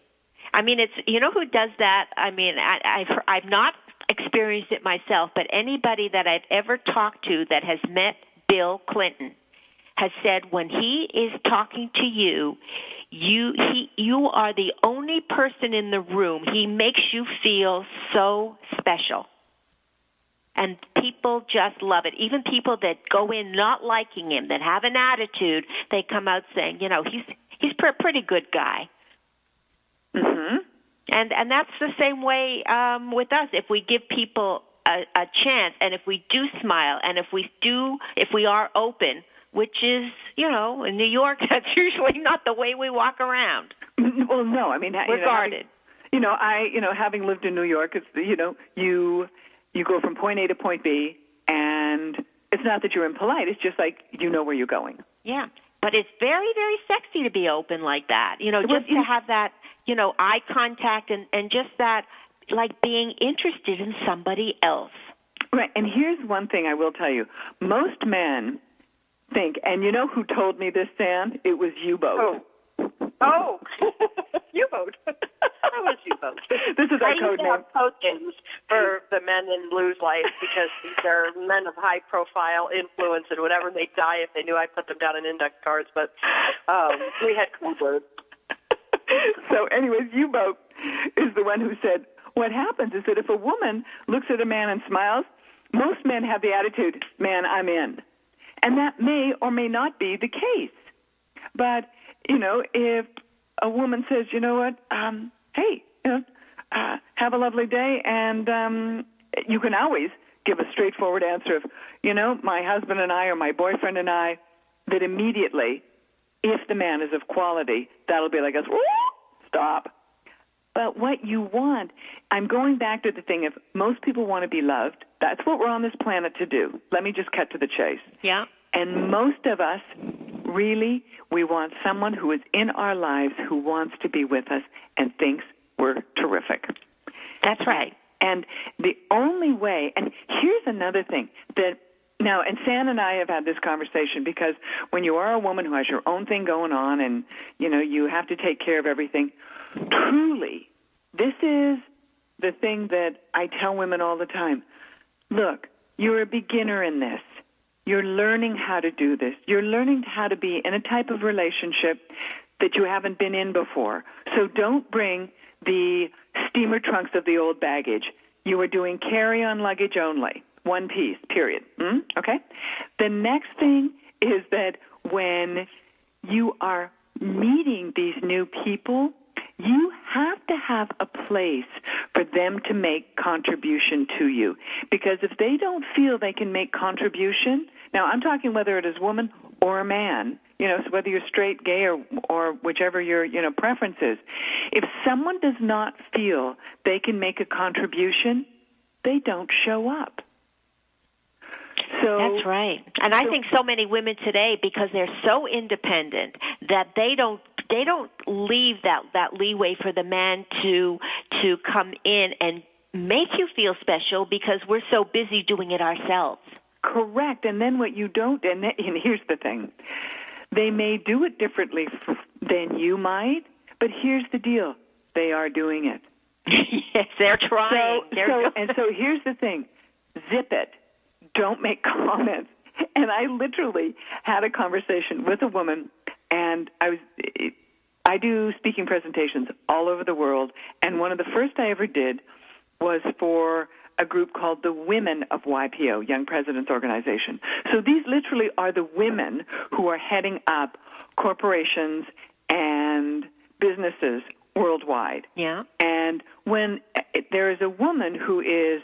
I mean, it's you know who does that. I mean, I, I've I've not experienced it myself, but anybody that I've ever talked to that has met Bill Clinton has said when he is talking to you, you he you are the only person in the room. He makes you feel so special. And people just love it. Even people that go in not liking him, that have an attitude, they come out saying, you know, he's he's a pretty good guy. Mhm. And and that's the same way um, with us. If we give people a, a chance, and if we do smile, and if we do, if we are open, which is, you know, in New York, *laughs* that's usually not the way we walk around. Well, no, I mean, We're you know, having- guarded. You know, I, you know, having lived in New York, it's you know, you you go from point A to point B, and it's not that you're impolite. It's just like you know where you're going. Yeah. But it's very, very sexy to be open like that. You know, Well, just you- to have that, you know, eye contact and, and just that, like being interested in somebody else. Right. And here's one thing I will tell you: most men think, and you know who told me this, Sam? It was U-boat. Oh. Oh, *laughs* U-boat. that was U-boat. This is our I code name. tokens for the men in Lou's life because they're men of high profile influence, and whenever they die, if they knew I put them down in index cards. But um, we had code words. so, anyways, U-boat is the one who said, what happens is that if a woman looks at a man and smiles, most men have the attitude, man, I'm in. And that may or may not be the case. But, you know, if a woman says, you know what, um, hey, you know, uh, have a lovely day, and um, you can always give a straightforward answer of, you know, my husband and I or my boyfriend and I, that immediately, if the man is of quality, that'll be like "Woo! stop. But what you want, I'm going back to the thing of most people want to be loved. That's what we're on this planet to do. Let me just cut to the chase. Yeah. And most of us, really, we want someone who is in our lives who wants to be with us and thinks we're terrific. That's right. And the only way, and here's another thing that now, and Sam and I have had this conversation because when you are a woman who has your own thing going on and, you know, you have to take care of everything, truly, this is the thing that I tell women all the time. Look, you're a beginner in this. You're learning how to do this. You're learning how to be in a type of relationship that you haven't been in before. So don't bring the steamer trunks of the old baggage. You are doing carry on luggage only, one piece, period. Mm? Okay? The next thing is that when you are meeting these new people, you have to have a place for them to make contribution to you. Because if they don't feel they can make contribution, now I'm talking whether it is woman or a man, you know, so whether you're straight, gay, or or whichever your you know preference is. If someone does not feel they can make a contribution, they don't show up. So That's right. And I think so many women today because they're so independent that they don't they don't leave that that leeway for the man to to come in and make you feel special because we're so busy doing it ourselves. Correct. And then what you don't, and, then, *laughs* and here's the thing they may do it differently f- than you might, but here's the deal they are doing it. *laughs* yes, they're trying. So, they're so, doing- and so here's the thing zip it. Don't make comments. *laughs* And I literally had a conversation with a woman, and I was. I do speaking presentations all over the world, and one of the first I ever did was for a group called the Women of YPO, Young Presidents Organization. So these literally are the women who are heading up corporations and businesses worldwide. yeah. And when uh, there is a woman who is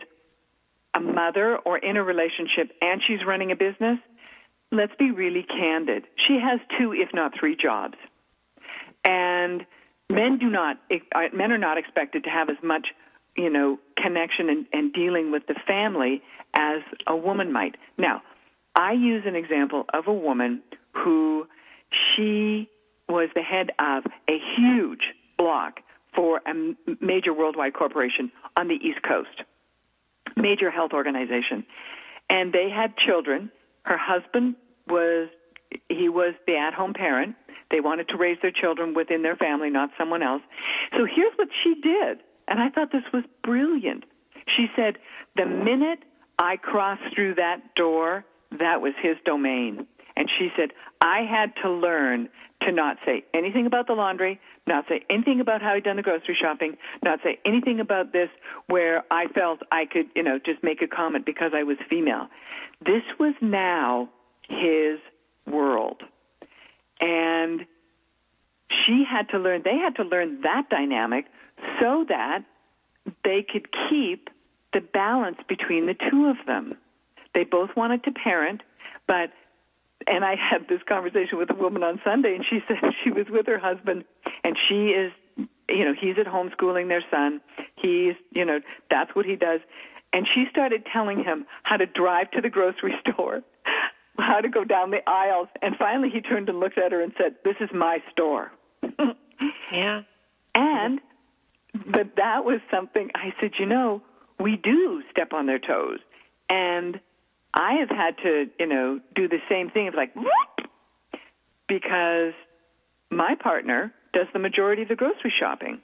a mother or in a relationship and she's running a business, let's be really candid. She has two, if not three jobs. And men do not, uh, men are not expected to have as much, you know, connection and, and dealing with the family as a woman might. Now, I use an example of a woman who she was the head of a huge block for a major worldwide corporation on the East Coast, major health organization. And they had children. Her husband was he was the at-home parent. They wanted to raise their children within their family, not someone else. So here's what she did, and I thought this was brilliant. She said, "The minute I crossed through that door, that was his domain." And she said, "I had to learn to not say anything about the laundry, not say anything about how he'd done the grocery shopping, not say anything about this where I felt I could, you know, just make a comment because I was female. This was now his world. And she had to learn, they had to learn that dynamic so that they could keep the balance between the two of them. They both wanted to parent, but and I had this conversation with a woman on Sunday, and she said *laughs* she was with her husband, and she is, you know, he's at home schooling their son. He's, you know, that's what he does. And she started telling him how to drive to the grocery *laughs* store, how to go down the aisles, and finally he turned and looked at her and said, "This is my store." *laughs* Yeah. And but that was something I said, you know, we do step on their toes. And I have had to, you know, do the same thing of like whoop, because my partner does the majority of the grocery shopping.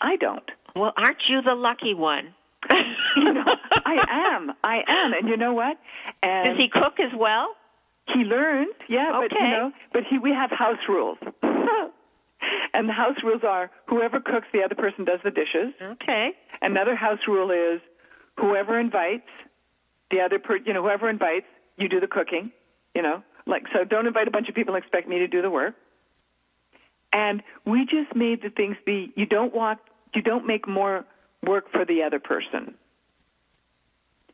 I don't. Well, aren't you the lucky one? *laughs* You know, I am. I am. And you know what? And Does he cook as well? He learned, yeah, but you Okay. know, but he we have house rules. *laughs* and the house rules are whoever cooks, the other person does the dishes. Okay. Another house rule is whoever invites, the other per, you know, whoever invites, you do the cooking, you know. Like so don't invite a bunch of people and expect me to do the work. And we just made the things be you don't walk you don't make more work for the other person.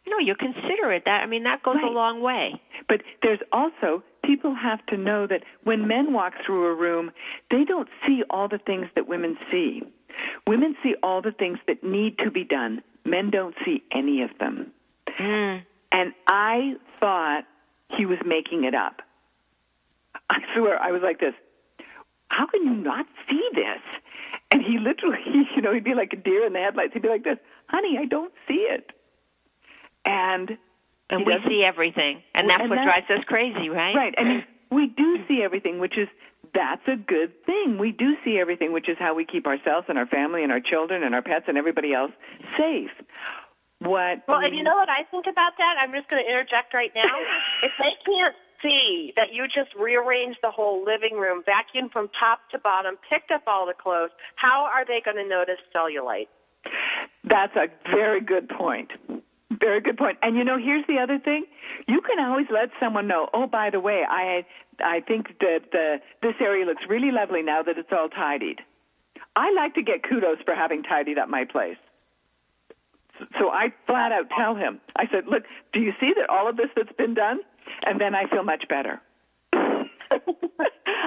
No, you consider it. That I mean, that goes Right. a long way. But there's also people have to know that when men walk through a room, they don't see all the things that women see. Women see all the things that need to be done. Men don't see any of them. Mm. And I thought he was making it up. I swear, I was like this. How can you not see this? And he literally, *laughs* you know, he'd be like a deer in the headlights. He'd be like this, honey, I don't see it. And And we see everything, and that's And what that's- drives us crazy, right? Right. I mean, we do see everything, which is that's a good thing. We do see everything, which is how we keep ourselves and our family and our children and our pets and everybody else safe. What? Well, and you know what I think about that? I'm just going to interject right now. *laughs* if they can't see that you just rearranged the whole living room, vacuumed from top to bottom, picked up all the clothes, how are they going to notice cellulite? That's a very good point. Very good point. And you know, here's the other thing: you can always let someone know. Oh, by the way, I I think that the this area looks really lovely now that it's all tidied. I like to get kudos for having tidied up my place. So I flat out tell him. I said, "Look, do you see that all of this that's been done?" And then I feel much better. *laughs*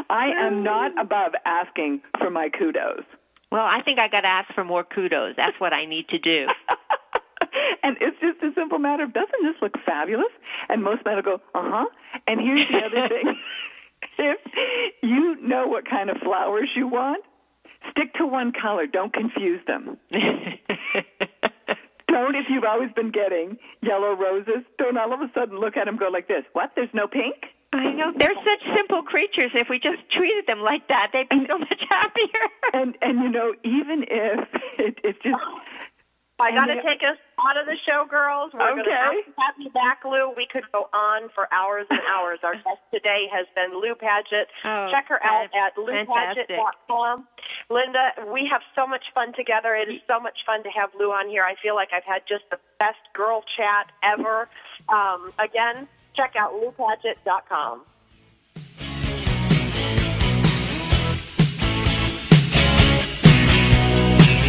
I am not above asking for my kudos. Well, I think I got to ask for more kudos. That's what I need to do. *laughs* and it's just a simple matter of doesn't this look fabulous? And most men will go, uh huh. And here's the other thing: *laughs* if you know what kind of flowers you want, stick to one color. Don't confuse them. Don't, if you've always been getting yellow roses, don't all of a sudden look at them and go like this. What? There's no pink? I know they're such simple creatures. If we just treated them like that, they'd be so much happier. And and you know, even if *laughs* it, it's just I got to take us out of the show, girls. We're Okay. have you back, Lou. We could go on for hours and hours. Our guest today has been Lou Paget. Oh, Check her out at loupaget.com. Linda, we have so much fun together. It is so much fun to have Lou on here. I feel like I've had just the best girl chat ever. Um, again, check out loupaget.com.